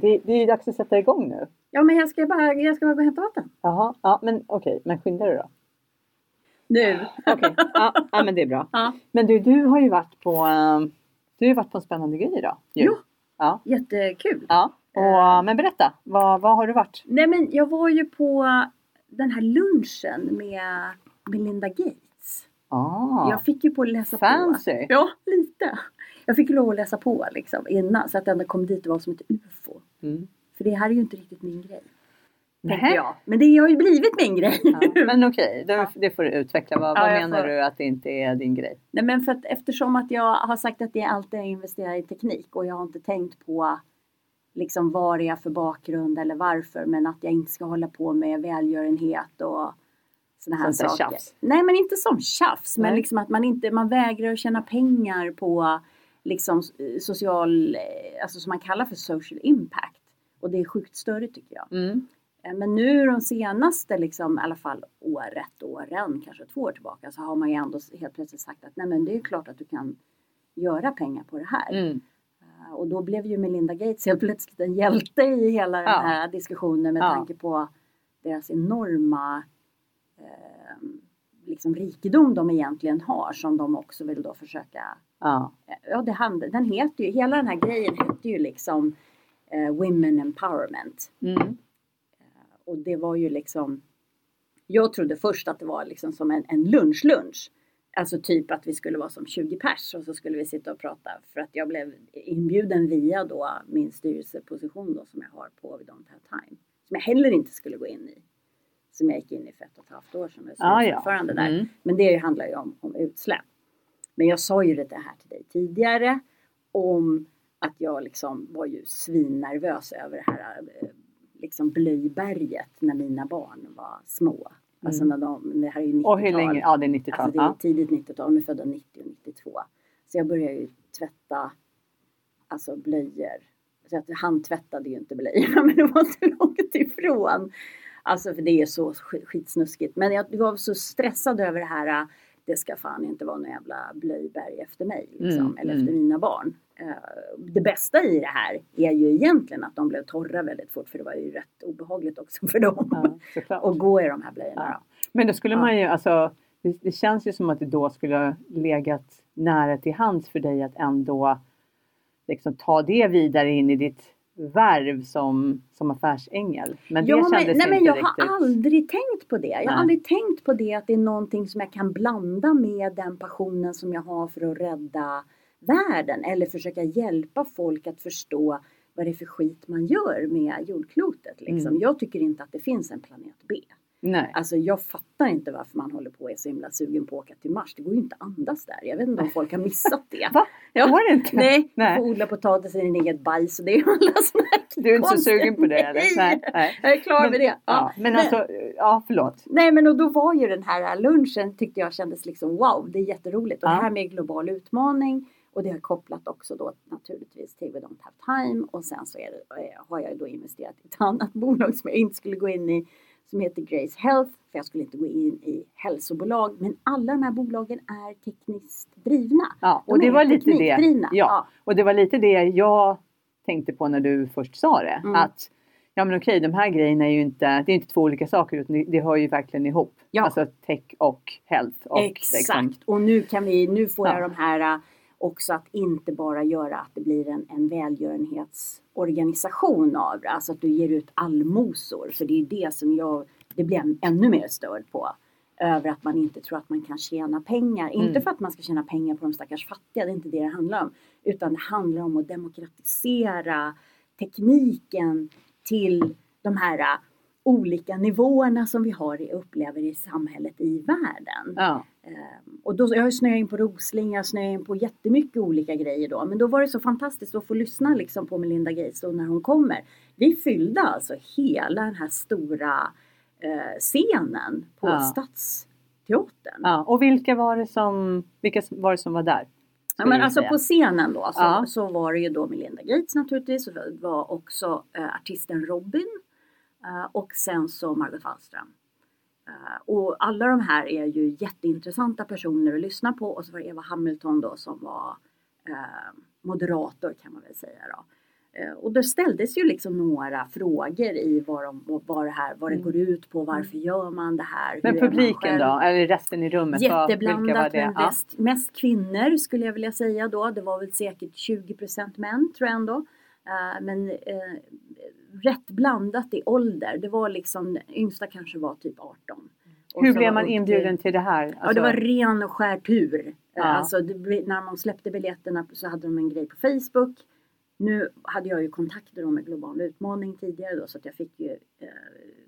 Det, det är dags att sätta igång nu. Ja, men jag ska bara, jag ska bara gå och hämta vatten. Jaha, ja men okej, men skynda dig då. Nu. Okej, ja, ja men det är bra. Ja. Men du, du har ju varit på, eh, du har varit på en spännande grej idag. ju. Jo. Ja. Jättekul. ja. Och, men berätta, vad, vad har du varit? Nej, men jag var ju på den här lunchen med Melinda Gates. Ah, Jag fick ju på att läsa fancy. på. Ja, lite. Jag fick ju lov att läsa på liksom innan så att jag ändå kom dit och var som ett UFO. Mm. För det här är ju inte riktigt min grej. Tänkte jag. Men det har ju blivit min grej. Ja, men okej, då- det får du utveckla. Vad, Ja, vad jag menar får- du att det inte är din grej? Nej men för att eftersom att jag har sagt att det är alltid jag investerar i teknik och jag har inte tänkt på liksom vad det är för bakgrund eller varför men att jag inte ska hålla på med välgörenhet och såna här Sånt saker. tjafs. Nej men inte som tjafs men Nej. liksom att man inte, man vägrar att tjäna pengar på liksom eh, social, eh, alltså som man kallar för social impact. Och det är sjukt större tycker jag. Mm. Eh, Men nu de senaste, liksom, i alla fall året, åren, kanske två år tillbaka, så har man ju ändå helt plötsligt sagt att nej men det är klart att du kan göra pengar på det här. Mm. Och då blev ju Melinda Gates helt plötsligt en hjälte i hela den Ja. här diskussionen med Ja. tanke på deras enorma eh, liksom rikedom de egentligen har som de också vill då försöka Ja. Ja, det hand, den heter ju, hela den här grejen hette ju liksom eh, Women Empowerment. Mm. Och det var ju liksom Jag trodde först att det var liksom som en, en lunchlunch. Alltså typ att vi skulle vara som 20 pers och så skulle vi sitta och prata för att jag blev inbjuden via då min styrelseposition då som jag har på We Don't Have Time. Som jag heller inte skulle gå in i. Som jag gick in i för ett och ett halvt år sedan. Ah, ja. där. Mm. Men det handlar ju om, om utsläpp. Men jag sa ju det här till dig tidigare om att jag liksom var ju svinnervös över det här eh, liksom blöjberget när mina barn var små. Alltså när de, det här är ju 90-tal. Och hur länge? Ja, det är 90-tal. Alltså det är tidigt 90-tal, de är födda 90 och 92. Så jag började ju tvätta alltså blöjor. Så att han tvättade ju inte blöjorna men det var så långt ifrån. Alltså för det är så sk- skitsnuskigt. Men jag var så stressad över det här. Det ska fan inte vara någon jävla blöjberg efter mig. Liksom, Mm, eller mm. efter mina barn. Eh, Det bästa i det här är ju egentligen att de blev torra väldigt fort. För det var ju rätt obehagligt också för dem. Ja, att gå i de här blöjorna. Ja. Men då skulle Ja. man ju, alltså, det, det känns ju som att det då skulle ha legat nära till hands för dig att ändå liksom ta det vidare in i ditt värv som, som affärsängel. Men det Ja, men, kändes nej, men inte jag riktigt. har aldrig tänkt på det. Jag Nej. har aldrig tänkt på det att det är någonting som jag kan blanda med den passionen som jag har för att rädda världen eller försöka hjälpa folk att förstå vad det är för skit man gör med jordklotet. Liksom. Mm. Jag tycker inte att det finns en planet B. Nej. Alltså jag fattar inte varför man håller på och är så himla sugen på att åka till Mars. Det går ju inte att andas där. Jag vet inte om folk har missat det. Va? Ja. Går det inte? Nej, du Nej. får odla potatis i din eget bajs och det är alla här Du är inte så sugen på det eller? Nej. Nej. Jag är klar Men- med det. Ja, men alltså, ja förlåt. Nej men och då var ju den här lunchen tyckte jag kändes liksom wow, det är jätteroligt. Och Ja. det här med global utmaning och det har kopplat också då naturligtvis till We Don't Have Time och sen så det, eh, har jag då investerat i ett annat bolag som jag inte skulle gå in i som heter Grace Health för jag skulle inte gå in i hälsobolag men alla de här bolagen är tekniskt drivna. Ja, De och det är var lite det. teknikdrivna. Ja, och det var lite det jag tänkte på när du först sa det. Mm. Att ja men okej, de här grejerna är ju inte, det är inte två olika saker utan det, det hör ju verkligen ihop. Ja. Alltså tech och health. Och Exakt. liksom- Och nu kan vi, nu får Ja. jag de här också att inte bara göra att det blir en, en välgörenhetsorganisation av det. Alltså att du ger ut allmosor. För det är det som jag, det blir jag ännu mer störd på. Över att man inte tror att man kan tjäna pengar. Inte Mm. för att man ska tjäna pengar på de stackars fattiga, det är inte det det handlar om. Utan det handlar om att demokratisera tekniken till de här olika nivåerna som vi har i, upplever i samhället i världen. Ja. Ehm, Och då, jag snöat in på Rosling, jag snöat in på jättemycket olika grejer då. Men då var det så fantastiskt att få lyssna liksom på Melinda Gates när hon kommer. Vi fyllde alltså hela den här stora eh, scenen på Ja. Stadsteatern. ja. Och vilka var det som, vilka var det som var där? Ja, men alltså på scenen då så, Ja. så var det ju då Melinda Gates naturligtvis. Och det var också eh, artisten Robin. Eh, och sen så Margot Wallström. Eh, och alla de här är ju jätteintressanta personer att lyssna på. Och så var det Eva Hamilton då som var eh, moderator kan man väl säga då. Och då ställdes ju liksom några frågor i vad, de, vad det här vad det Mm. går ut på, varför gör man det här? Men publiken då? Eller resten i rummet? Vilka var Jätteblandat det? men mest, mest kvinnor skulle jag vilja säga då. Det var väl säkert 20 män tror jag ändå. Men rätt blandat i ålder. Det var liksom, yngsta kanske var typ 18. Och Hur blev man upp till- inbjuden till det här? Ja det var ren och skär tur. Ja. Alltså det, när man släppte biljetterna så hade de en grej på Facebook. Nu hade jag ju kontakter med Global Utmaning tidigare då så att jag fick ju eh,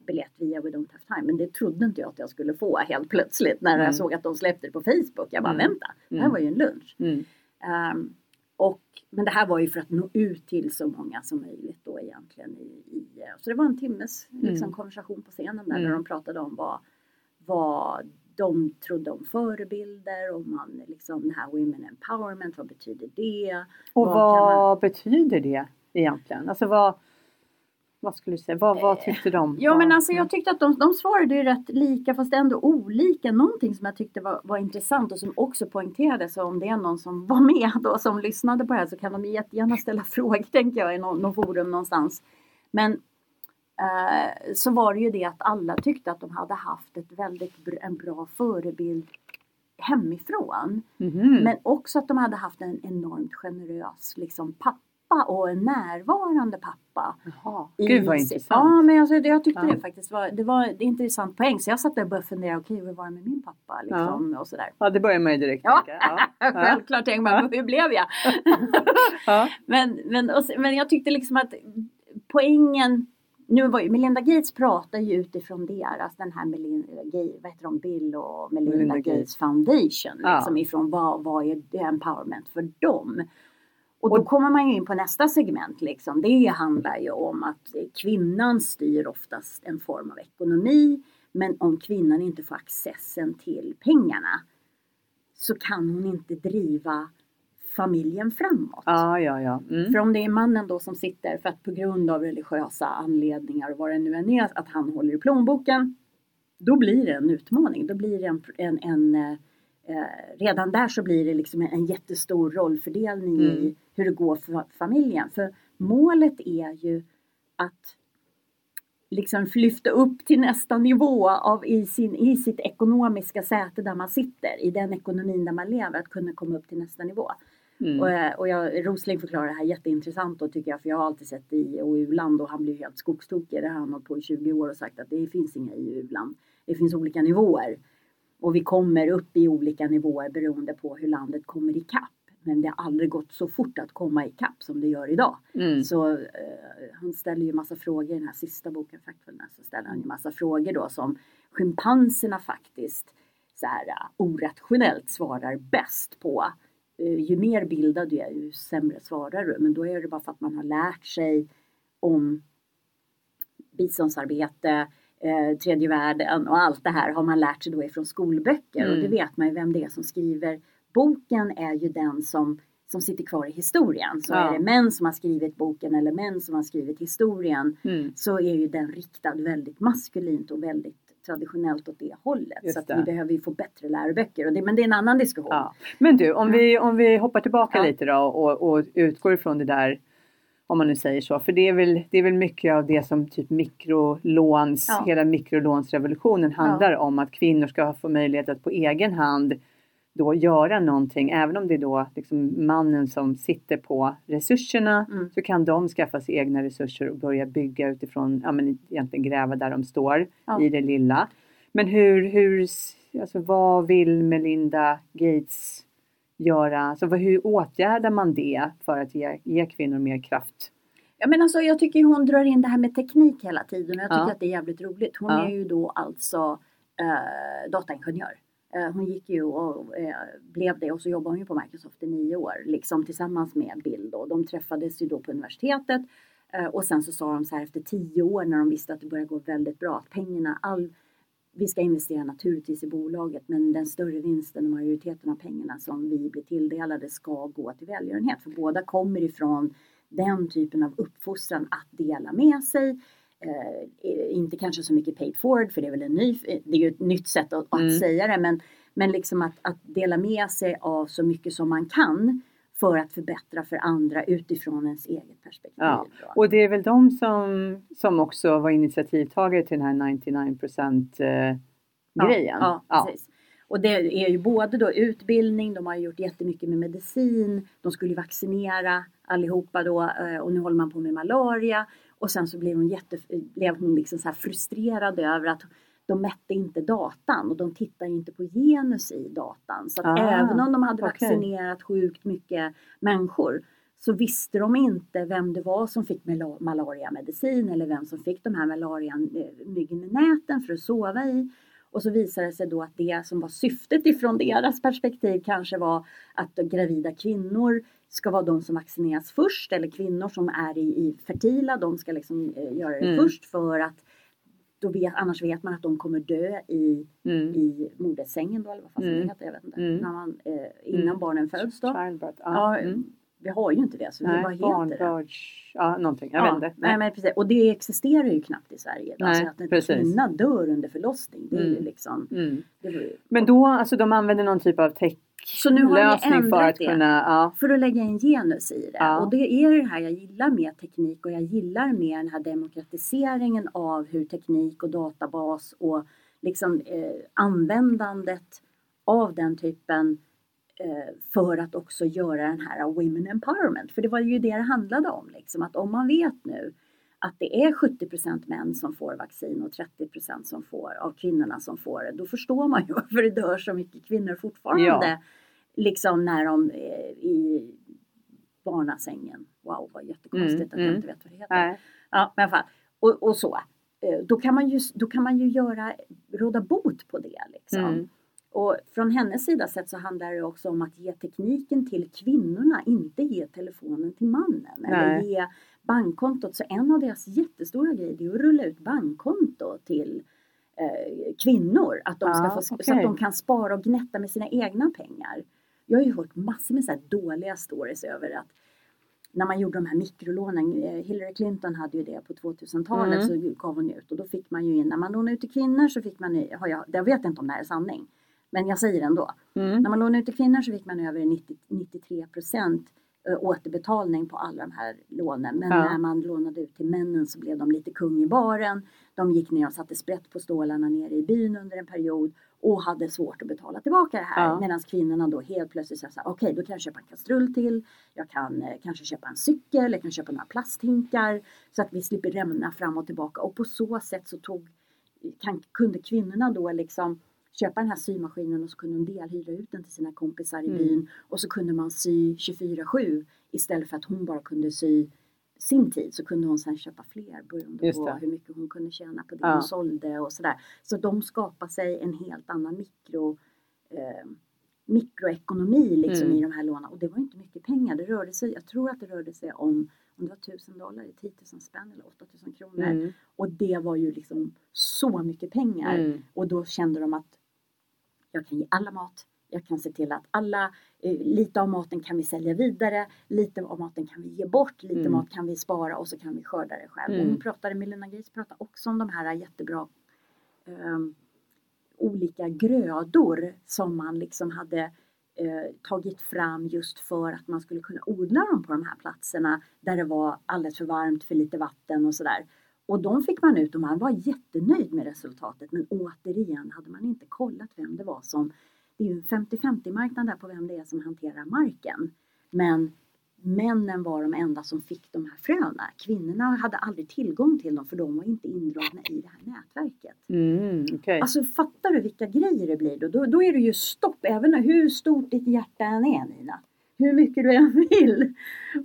biljett via We Don't Have Time. Men det trodde inte jag att jag skulle få helt plötsligt när Mm. jag såg att de släppte det på Facebook. Jag bara Mm. vänta, det här Mm. var ju en lunch. Mm. Ehm, och, men det här var ju för att nå ut till så många som möjligt då egentligen. I, i, så det var en timmes liksom, Mm. konversation på scenen där, Mm. där de pratade om vad, vad de trodde om förebilder, om man liksom det här Women Empowerment, vad betyder det? Och Vad vad, kan betyder det egentligen? Alltså vad, vad skulle du säga? Vad, vad tyckte de? Ja men alltså jag tyckte att de, de svarade ju rätt lika fast ändå olika. Någonting som jag tyckte var, var intressant och som också poängterades om det är någon som var med då som lyssnade på det här så kan de jättegärna ställa frågor tänker jag i någon, någon forum någonstans. Men eh, så var det ju det att alla tyckte att de hade haft ett väldigt en bra förebild hemifrån. Mhm. Men också att de hade haft en enormt generös liksom, pappa och en närvarande pappa. Jaha. i Gud vad intressant. Ja, men alltså, det- jag tyckte Ja. det faktiskt var, det var en intressant poäng. Så jag satt där och började fundera, okej hur var det med min pappa? Liksom, och sådär. Ja, det börjar man ju direkt Ja, tänka. Ja. Ja. självklart tänkte man, hur blev jag? Ja. men, men, och, men jag tyckte liksom att poängen nu var ju, Melinda Gates pratar ju utifrån deras, den här Melinda, Gates, vad heter de, Bill och Melinda, Melinda Gates. Foundation. Ja. Liksom ifrån vad, vad är empowerment för dem? Och då kommer man ju in på nästa segment. Liksom. Det handlar ju om att kvinnan styr oftast en form av ekonomi. Men om kvinnan inte får accessen till pengarna så kan hon inte driva familjen framåt. ja, ja, ja. Mm. För om det är mannen då som sitter för att på grund av religiösa anledningar och vad det nu än är, att han håller i plånboken. Då blir det en utmaning. Då blir det en, en, en eh, redan där så blir det liksom en, jättestor rollfördelning i Mm. hur det går för familjen. För målet är ju att liksom lyfta upp till nästa nivå av i, sin, i sitt ekonomiska säte där man sitter, i den ekonomin där man lever, att kunna komma upp till nästa nivå. Mm. Och, eh, och jag, Rosling förklarar det här jätteintressant då tycker jag för jag har alltid sett det i och u-land och han blir helt skogstokig. Det har han hållit på i 20 år och sagt att det finns inga i och u-land. Det finns olika nivåer. Och vi kommer upp i olika nivåer beroende på hur landet kommer ikapp. Men det har aldrig gått så fort att komma ikapp som det gör idag. Mm. Så eh, han ställer ju massa frågor i den här sista boken Factfulness. Så ställer han ju massa frågor då som schimpanserna faktiskt så här, eh, orationellt svarar bäst på. Eh, ju mer bildad du är ju sämre svarar du. Men då är det bara för att man har lärt sig om biståndsarbete, eh, tredje världen och allt det här har man lärt sig då ifrån skolböcker. Och Mm. det vet man ju vem det är som skriver. Boken är ju den som, som sitter kvar i historien. Så Ja. är det män som har skrivit boken eller män som har skrivit historien Mm. så är ju den riktad väldigt maskulint och väldigt traditionellt åt det hållet. Just så att det. vi behöver ju få bättre läroböcker. Och det, men det är en annan diskussion. Ja. Men du, om vi, om vi hoppar tillbaka Ja. lite då och, och utgår ifrån det där om man nu säger så. För det är väl, det är väl mycket av det som typ mikrolåns, Ja. hela mikrolånsrevolutionen handlar om. Att kvinnor ska få möjlighet att på egen hand då göra någonting. Även om det är då liksom mannen som sitter på resurserna Mm. så kan de skaffa sig egna resurser och börja bygga utifrån, ja men egentligen gräva där de står Ja. i det lilla. Men hur, hur, alltså vad vill Melinda Gates göra? Vad, hur åtgärdar man det för att ge, ge kvinnor mer kraft? Ja, men alltså, jag tycker hon drar in det här med teknik hela tiden och jag tycker Ja. att det är jävligt roligt. Hon Ja. är ju då alltså eh, dataingenjör. Eh, hon gick ju och eh, blev det och så jobbade hon ju på Microsoft i nio år liksom tillsammans med Bill då. De träffades ju då på universitetet eh, och sen så sa de så här efter tio år när de visste att det började gå väldigt bra att pengarna, all, vi ska investera naturligtvis i bolaget men den större vinsten och majoriteten av pengarna som vi blir tilldelade ska gå till välgörenhet. För båda kommer ifrån den typen av uppfostran att dela med sig. Eh, inte kanske så mycket paid forward för det är väl en ny, det är ju ett nytt sätt att, Mm. att säga det men, men liksom att, att dela med sig av så mycket som man kan för att förbättra för andra utifrån ens eget perspektiv. Ja. Och det är väl de som, som också var initiativtagare till den här 99 procent eh, grejen? Ja, ja, precis. Och det är ju både då utbildning, de har gjort jättemycket med medicin, de skulle vaccinera allihopa då eh, och nu håller man på med malaria. Och sen så blev hon, jätte, blev hon liksom så frustrerad över att de mätte inte datan och de tittar inte på genus i datan. Så ah, även om de hade vaccinerat okay. sjukt mycket människor så visste de inte vem det var som fick malariamedicin eller vem som fick de här malariamyggen i näten för att sova i. Och så visade det sig då att det som var syftet ifrån deras perspektiv kanske var att gravida kvinnor ska vara de som vaccineras först eller kvinnor som är i, i fertila, de ska liksom eh, göra det mm. först för att då vet, annars vet man att de kommer dö i, mm. i modersängen då eller vad fasen mm. det heter, jag vet inte. Mm. Man, eh, innan mm. barnen föds då. Childbirth. Ja, mm. Vi har ju inte det så Nej, vad heter barnbörds... det? Ja, någonting. Jag ja, vet inte. Nej. men precis. Och det existerar ju knappt i Sverige. Nej, alltså att en kvinna dör under förlossning. Det är ju liksom... Ju... Men då, alltså de använder någon typ av tech så nu har lösning för att det, kunna... Ja. För att lägga in genus i det. Ja. Och det är det här jag gillar med teknik och jag gillar med den här demokratiseringen av hur teknik och databas och liksom eh, användandet av den typen för att också göra den här women empowerment. För det var ju det det handlade om. Liksom, att om man vet nu att det är 70% män som får vaccin och 30% som får, av kvinnorna som får det, då förstår man ju varför det dör så mycket kvinnor fortfarande. Ja. Liksom när de är i barnasängen. Wow, vad jättekonstigt mm, att jag mm. inte vet vad det heter. Nej. Ja, men fall. Och, och, så. Eh, då kan man ju, då kan man ju göra, råda bot på det. Liksom. Mm. Och från hennes sida sett så handlar det också om att ge tekniken till kvinnorna, inte ge telefonen till mannen. Nej. Eller ge bankkontot. Så en av deras jättestora grejer är att rulla ut bankkonto till eh, kvinnor. Att de ska få, okay. Så att de kan spara och gnätta med sina egna pengar. Jag har ju hört massor med så dåliga stories över att när man gjorde de här mikrolånen, eh, Hillary Clinton hade ju det på 2000-talet mm. så gav hon ut och då fick man ju in, när man lånade ut till kvinnor så fick man, har jag, jag vet inte om det här är sanning, men jag säger ändå. Mm. När man lånade ut till kvinnor så fick man över 90, 93 procent återbetalning på alla de här lånen. Men ja. när man lånade ut till männen så blev de lite kung i baren. De gick ner och satte sprätt på stålarna nere i byn under en period och hade svårt att betala tillbaka det här. Ja. Medan kvinnorna då helt plötsligt sa okej okay, då kan jag köpa en kastrull till. Jag kan eh, kanske köpa en cykel, jag kan köpa några plasthinkar. Så att vi slipper rämna fram och tillbaka. Och på så sätt så tog, kan, kunde kvinnorna då liksom köpa den här symaskinen och så kunde de delhyra ut den till sina kompisar i mm. byn och så kunde man sy 24-7 istället för att hon bara kunde sy sin tid så kunde hon sen köpa fler beroende på hur mycket hon kunde tjäna på det ja. hon sålde och sådär. Så de skapade sig en helt annan mikro eh, mikroekonomi liksom mm. i de här lånen och det var inte mycket pengar. Det rörde sig, jag tror att det rörde sig om om det var 1000 dollar, 10 000 spänn eller 8000 kronor. Mm. Och det var ju liksom så mycket pengar. Mm. Och då kände de att jag kan ge alla mat. Jag kan se till att alla, eh, lite av maten kan vi sälja vidare, lite av maten kan vi ge bort, lite mm. mat kan vi spara och så kan vi skörda det själv. Mm. hon pratade, Melina Gates pratade också om de här jättebra eh, olika grödor som man liksom hade eh, tagit fram just för att man skulle kunna odla dem på de här platserna där det var alldeles för varmt, för lite vatten och sådär. Och de fick man ut och man var jättenöjd med resultatet. Men återigen hade man inte kollat vem det var som... Det är ju en 50-50 marknad där på vem det är som hanterar marken. Men männen var de enda som fick de här fröna. Kvinnorna hade aldrig tillgång till dem för de var inte indragna i det här nätverket. Mm, okay. Alltså fattar du vilka grejer det blir då? då? Då är det ju stopp, även hur stort ditt hjärta än är Nina hur mycket du än vill.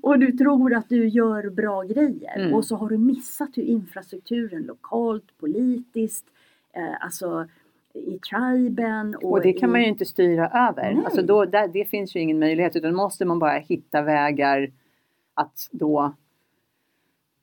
Och du tror att du gör bra grejer. Mm. Och så har du missat hur infrastrukturen lokalt, politiskt, eh, alltså i triben. Och, och det kan i... man ju inte styra över. Alltså då, där, det finns ju ingen möjlighet utan måste man bara hitta vägar att då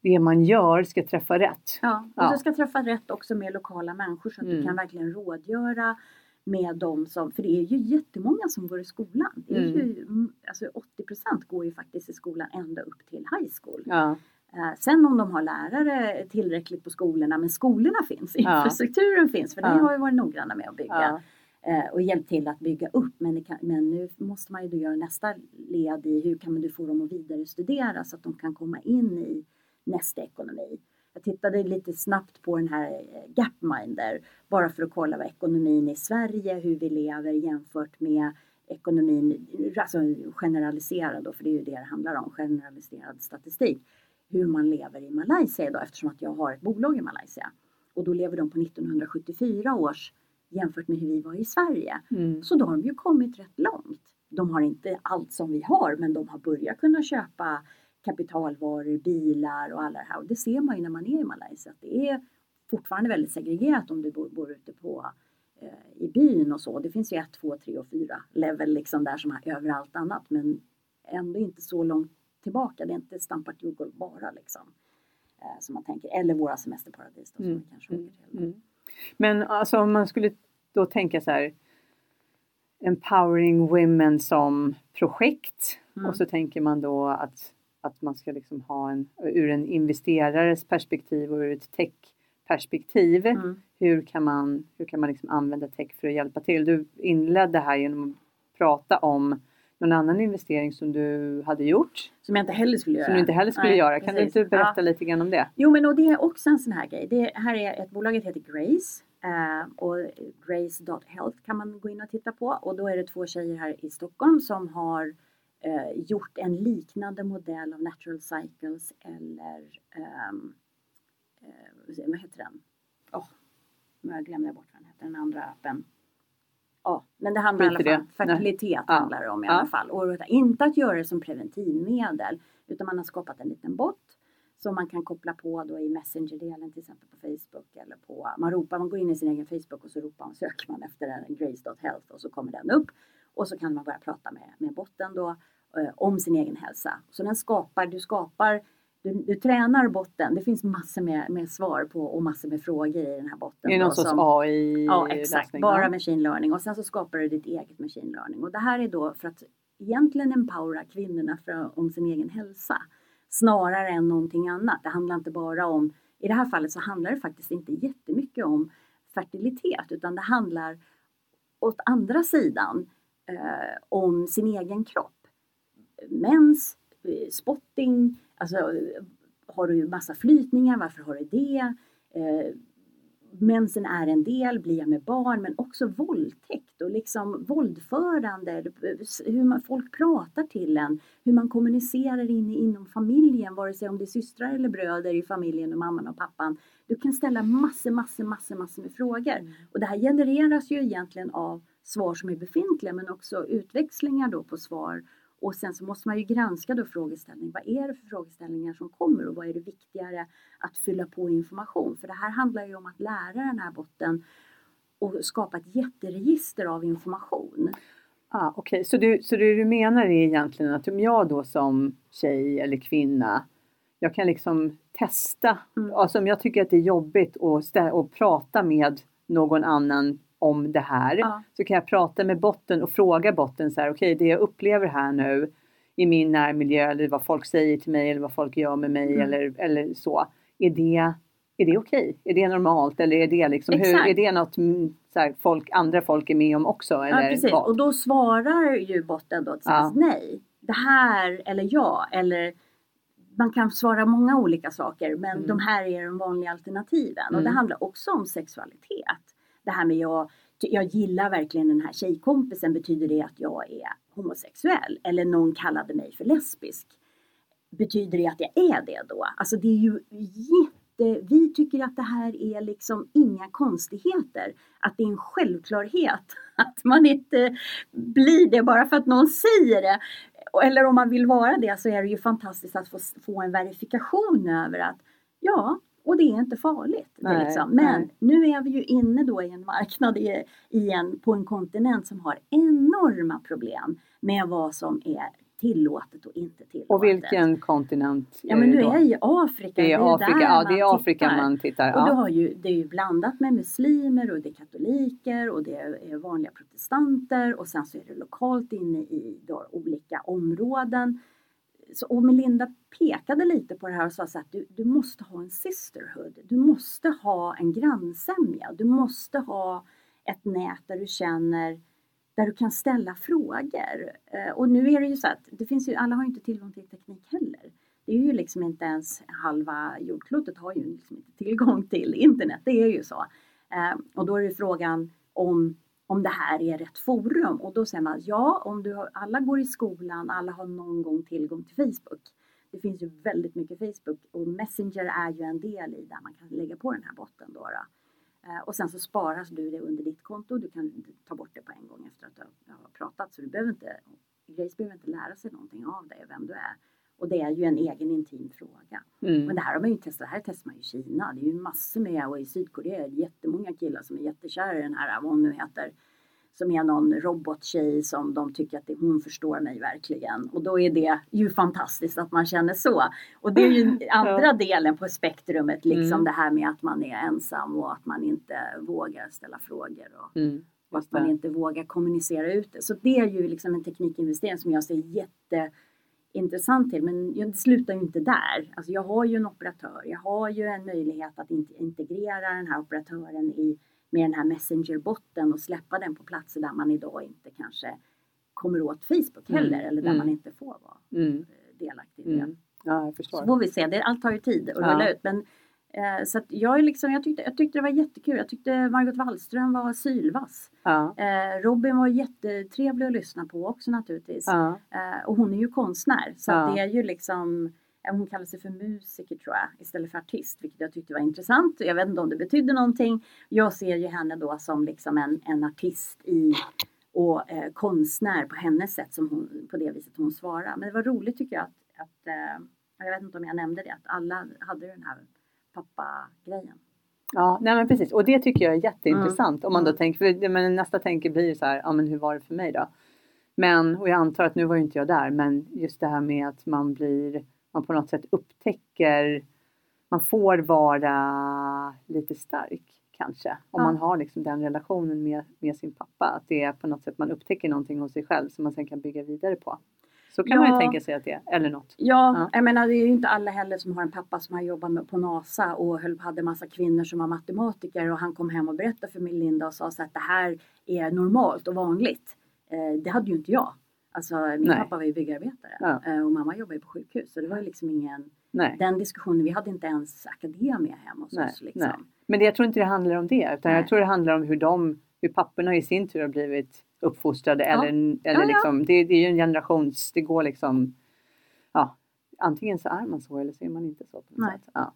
det man gör ska träffa rätt. Ja, och ja. det ska träffa rätt också med lokala människor så att mm. du kan verkligen rådgöra med de som, för det är ju jättemånga som går i skolan. Det är mm. ju, alltså 80% går ju faktiskt i skolan ända upp till high school. Ja. Eh, sen om de har lärare tillräckligt på skolorna, men skolorna finns, infrastrukturen finns, för ja. det har vi varit noggranna med att bygga. eh, och hjälpt till att bygga upp. Men, kan, men, nu måste man ju göra nästa led i hur kan man få dem att vidare studera så att de kan komma in i nästa ekonomi. Jag tittade lite snabbt på den här eh, Gapminder bara för att kolla vad ekonomin i Sverige, hur vi lever jämfört med ekonomin, alltså generaliserad då, för det är ju det det handlar om, generaliserad statistik. Hur man lever i Malaysia då eftersom att jag har ett bolag i Malaysia. Och då lever de på 1974 års jämfört med hur vi var i Sverige. Mm. Så då har de ju kommit rätt långt. De har inte allt som vi har men de har börjat kunna köpa kapitalvaror, bilar och alla det här. Och det ser man ju när man är i Malaysia. Att det är fortfarande väldigt segregerat om du bor, bor ute på eh, i byn och så. Det finns ju ett, två, tre och fyra level liksom där som är över allt annat men ändå inte så långt tillbaka. Det är inte stampat jordgolv bara liksom. Eh, som man tänker. Eller våra semesterparadis då, som mm. man kanske åker till. Mm. Men alltså om man skulle då tänka så här Empowering Women som projekt mm. och så tänker man då att att man ska liksom ha en, ur en investerares perspektiv och ur ett tech-perspektiv. Mm. Hur kan man, hur kan man liksom använda tech för att hjälpa till? Du inledde här genom att prata om någon annan investering som du hade gjort. Som jag inte heller skulle göra. Som du inte heller skulle Nej, göra. Kan precis. du inte berätta ja. lite grann om det? Jo men och det är också en sån här grej. Det här är ett bolaget heter Grace. Uh, och Grace.health kan man gå in och titta på. Och då är det två tjejer här i Stockholm som har eh, gjort en liknande modell av Natural Cycles eller um, eh, vad heter den? Oh, jag glömde bort vad den heter, den andra appen. Ja, men det handlar i alla fall om fertilitet handlar det om i ja. alla fall. Och inte att göra det som preventivmedel utan man har skapat en liten bot som man kan koppla på då i Messenger-delen till exempel på Facebook eller på, man ropar, man går in i sin egen Facebook och så ropar man, söker man efter en Grace.health och så kommer den upp och så kan man börja prata med, med botten då eh, om sin egen hälsa. Så den skapar, du skapar du, du tränar botten. Det finns massor med, med svar på och massor med frågor i den här botten. Det är någon sorts AI? Ja exakt, bara machine learning och sen så skapar du ditt eget machine learning. Och det här är då för att egentligen empowera kvinnorna för, om sin egen hälsa snarare än någonting annat. Det handlar inte bara om, i det här fallet så handlar det faktiskt inte jättemycket om fertilitet utan det handlar åt andra sidan eh, om sin egen kropp. Mens, eh, spotting, alltså har du massa flytningar, varför har du det? Eh, mensen är en del, blir jag med barn, men också våldtäkt och liksom våldförande, hur man, folk pratar till en, hur man kommunicerar in, inom familjen, vare sig om det är systrar eller bröder i familjen och mamman och pappan. Du kan ställa massor, massor, massor, massor med frågor. Mm. Och det här genereras ju egentligen av svar som är befintliga men också utväxlingar då på svar. Och sen så måste man ju granska då frågeställning. Vad är det för frågeställningar som kommer och vad är det viktigare att fylla på information? För det här handlar ju om att lära den här botten och skapa ett jätteregister av information. Ah, Okej, okay. så, du, så det du menar är egentligen att om jag då som tjej eller kvinna jag kan liksom testa, mm. alltså om jag tycker att det är jobbigt att, att prata med någon annan om det här. Ja. Så kan jag prata med botten och fråga botten så här, okej okay, det jag upplever här nu i min närmiljö eller vad folk säger till mig eller vad folk gör med mig mm. eller, eller så. Är det, är det okej? Okay? Är det normalt eller är det liksom, hur, är det något mm, så här, folk, andra folk är med om också? Eller ja precis vad? och då svarar ju botten då ja. nej. Det här eller ja eller man kan svara många olika saker men mm. de här är de vanliga alternativen och det mm. handlar också om sexualitet det här med jag, jag gillar verkligen den här tjejkompisen, betyder det att jag är homosexuell? Eller någon kallade mig för lesbisk. Betyder det att jag är det då? Alltså det är ju jätte, vi tycker att det här är liksom inga konstigheter. Att det är en självklarhet att man inte blir det bara för att någon säger det. Eller om man vill vara det så är det ju fantastiskt att få, få en verifikation över att ja, och det är inte farligt. Nej, liksom. Men nej. nu är vi ju inne då i en marknad i, igen på en kontinent som har enorma problem med vad som är tillåtet och inte tillåtet. Och vilken kontinent? Ja men nu är i Afrika. Det är, det Afrika, ja, det är Afrika tittar. man tittar. Ja. Och du har ju, det är ju blandat med muslimer och det är katoliker och det är vanliga protestanter och sen så är det lokalt inne i olika områden så, och Melinda pekade lite på det här och sa så att du, du måste ha en sisterhood. Du måste ha en grannsämja. Du måste ha ett nät där du känner där du kan ställa frågor. Eh, och nu är det ju så att det finns ju, alla har ju inte tillgång till teknik heller. Det är ju liksom inte ens halva jordklotet har ju liksom inte tillgång till internet, det är ju så. Eh, och då är det frågan om, om det här är rätt forum och då säger man ja, om du har, alla går i skolan, alla har någon gång tillgång till Facebook. Det finns ju väldigt mycket Facebook och Messenger är ju en del i där man kan lägga på den här botten då. då. Eh, och sen så sparas du det under ditt konto. Du kan ta bort det på en gång efter att du har pratat. Så du behöver inte, Grace behöver inte lära sig någonting av dig, vem du är. Och det är ju en egen intim fråga. Mm. Men det här har man ju testat, det här testar man ju i Kina. Det är ju massor med och i Sydkorea är det jättemånga killar som är jättekära i den här, vad hon nu heter, som är någon robottjej som de tycker att det, hon förstår mig verkligen. Och då är det ju fantastiskt att man känner så. Och det är ju andra delen på spektrumet, liksom mm. det här med att man är ensam och att man inte vågar ställa frågor. Och, mm. och att man inte vågar kommunicera ut det. Så det är ju liksom en teknikinvestering som jag ser jätteintressant till. Men det slutar ju inte där. Alltså jag har ju en operatör. Jag har ju en möjlighet att integrera den här operatören i med den här Messenger-botten och släppa den på platser där man idag inte kanske kommer åt Facebook mm. heller mm. eller där mm. man inte får vara mm. Delaktig det. Ja, jag förstår. Så får vi se, det, allt tar ju tid att ja. rulla ut. Men, eh, så jag, är liksom, jag, tyckte, jag tyckte det var jättekul. Jag tyckte Margot Wallström var sylvass. Ja. Eh, Robin var jättetrevlig att lyssna på också naturligtvis. Ja. Eh, och hon är ju konstnär så det är ju liksom hon kallar sig för musiker tror jag istället för artist, vilket jag tyckte var intressant. Jag vet inte om det betydde någonting. Jag ser ju henne då som liksom en, en artist i och eh, konstnär på hennes sätt som hon, på det viset hon svarar. Men det var roligt tycker jag att, att eh, jag vet inte om jag nämnde det, att alla hade den här pappa-grejen. Ja, nej men precis och det tycker jag är jätteintressant mm. om man då mm. tänker, för men nästa tänker blir så här, ja men hur var det för mig då? Men, och jag antar att nu var ju inte jag där, men just det här med att man blir man på något sätt upptäcker, man får vara lite stark kanske. Om ja. man har liksom den relationen med, med sin pappa. Att det är på något sätt man upptäcker någonting hos sig själv som man sen kan bygga vidare på. Så kan ja. man ju tänka sig att det är, eller något. Ja, ja, jag menar det är ju inte alla heller som har en pappa som har jobbat med, på NASA och höll, hade massa kvinnor som var matematiker och han kom hem och berättade för min Linda och sa så att det här är normalt och vanligt. Eh, det hade ju inte jag. Alltså min Nej. pappa var ju byggarbetare ja. Eh, och mamma jobbade på sjukhus så det var liksom ingen Nej. Den diskussionen, vi hade inte ens akademia hemma hos Nej. oss. Liksom. Nej. Men det, jag tror inte det handlar om det utan jag tror det handlar om hur de, hur papporna i sin tur har blivit uppfostrade eller, eller liksom, det, det är ju en generations, det går liksom, ja, antingen så är man så eller så är man inte så. Sätt. Ja.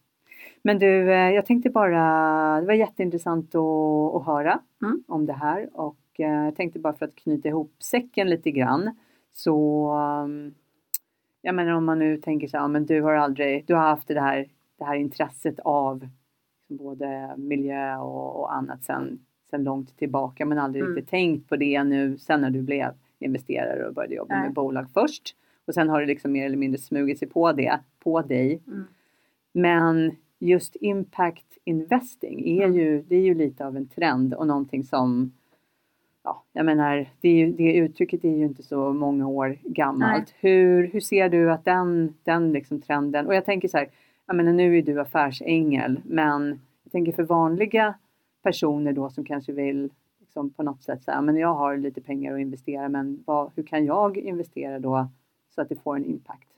Men du, eh, jag tänkte bara, det var jätteintressant att, att höra mm. om det här och eh, jag tänkte bara för att knyta ihop säcken lite grann så um, jag menar om man nu tänker så här, men du har aldrig, du har haft det här, det här intresset av liksom både miljö och, och annat sen, sen långt tillbaka men aldrig mm. riktigt tänkt på det nu sen när du blev investerare och började jobba Nej. med bolag först. Och sen har det liksom mer eller mindre smugit sig på det, på dig. Mm. Men just impact investing är mm. ju, det är ju lite av en trend och någonting som ja, jag menar, det, ju, det, uttrycket är ju inte så många år gammalt. Hur, hur ser du att den, den liksom trenden, och jag tänker så här, jag menar nu är du affärsängel, men jag tänker för vanliga personer då som kanske vill liksom på något sätt säga, men jag har lite pengar att investera, men vad, hur kan jag investera då så att det får en impact?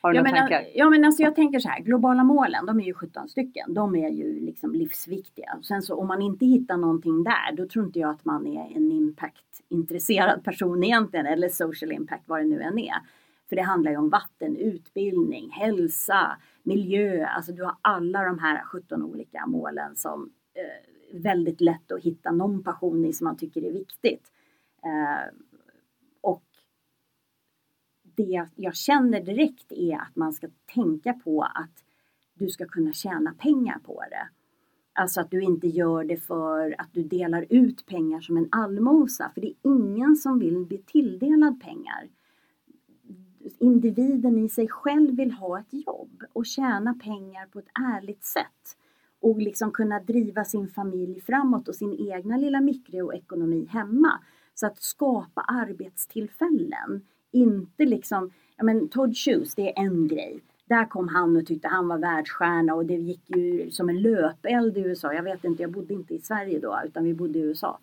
Har du ja, några men, tankar? Ja men alltså jag tänker så här, globala målen de är ju 17 stycken. De är ju liksom livsviktiga. Sen så om man inte hittar någonting där då tror inte jag att man är en impact-intresserad person egentligen eller social impact vad det nu än är. För det handlar ju om vatten, utbildning, hälsa, miljö. Alltså du har alla de här 17 olika målen som eh, väldigt lätt att hitta någon passion i som man tycker är viktigt. Eh, det jag känner direkt är att man ska tänka på att du ska kunna tjäna pengar på det. Alltså att du inte gör det för att du delar ut pengar som en allmosa. För det är ingen som vill bli tilldelad pengar. Individen i sig själv vill ha ett jobb och tjäna pengar på ett ärligt sätt. Och liksom kunna driva sin familj framåt och sin egna lilla mikroekonomi hemma. Så att skapa arbetstillfällen inte liksom, ja men Todd Shoes, det är en grej. Där kom han och tyckte han var världsstjärna och det gick ju som en löpeld i USA. Jag vet inte, jag bodde inte i Sverige då utan vi bodde i USA.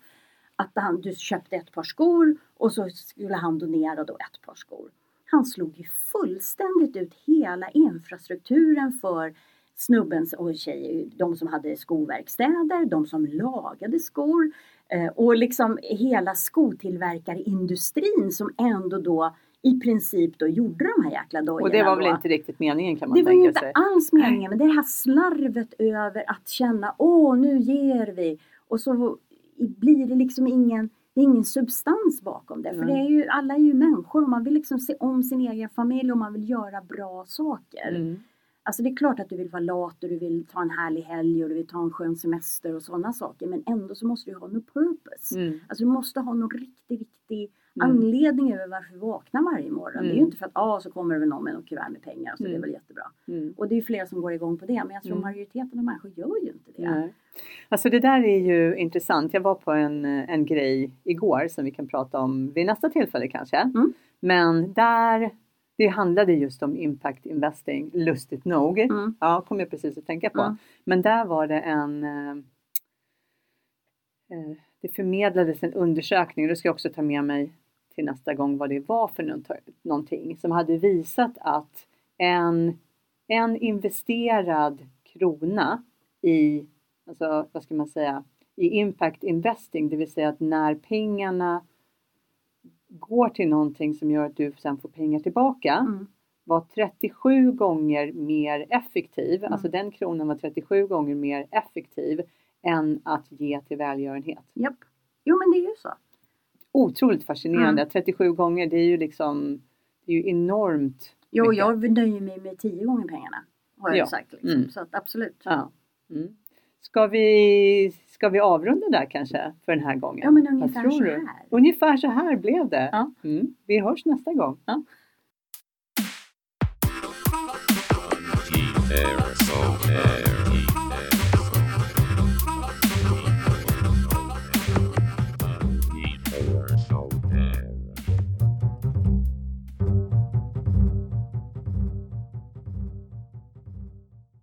att han, du köpte ett par skor och så skulle han donera då ett par skor. Han slog ju fullständigt ut hela infrastrukturen för snubbens och tjejer, de som hade skoverkstäder, de som lagade skor eh, och liksom hela skotillverkarindustrin som ändå då i princip då gjorde de här jäkla dojorna. Och det var väl då. inte riktigt meningen kan man Det var tänka ju inte sig. alls meningen, men det här slarvet över att känna åh nu ger vi och så blir det liksom ingen, det är ingen substans bakom det. För det är ju, alla är ju människor och man vill liksom se om sin egen familj och man vill göra bra saker. Mm. Alltså det är klart att du vill vara lat och du vill ta en härlig helg och du vill ta en skön semester och sådana saker. Men ändå så måste du ha någon purpose. Mm. Alltså du måste ha någon riktig, riktig Mm. anledning över varför du vaknar varje morgon. Det är ju Mm. inte för att ah, så kommer det väl någon med något kuvert med pengar så det är Mm. väl jättebra. Mm. Och det är ju flera som går igång på det men jag tror Mm. majoriteten av människor gör ju inte det. Nej. Alltså det där är ju intressant. Jag var på en, en grej igår som vi kan prata om vid nästa tillfälle kanske. Mm. Men där, det handlade just om impact investing, lustigt nog. Mm. Ja, kom jag precis att tänka på. Mm. Men där var det en eh, eh, det förmedlades en undersökning, det ska jag också ta med mig till nästa gång vad det var för någonting, som hade visat att en, en investerad krona i, alltså vad ska man säga, i impact investing, det vill säga att när pengarna går till någonting som gör att du sen får pengar tillbaka, Mm. var 37 gånger mer effektiv, Mm. alltså den kronan var 37 gånger mer effektiv än att ge till välgörenhet. Japp. Jo men det är ju så. Otroligt fascinerande, Mm. 37 gånger det är ju liksom det är ju enormt. Jo mycket. jag nöjer mig med tio gånger pengarna. Har jag Ja. sagt liksom. Mm. Så att absolut. Ja. Mm. Ska, vi, ska vi avrunda där kanske för den här gången? Ja men Vad ungefär tror så du? här. Ungefär så här blev det. Ja. Mm. Vi hörs nästa gång. Ja. Era.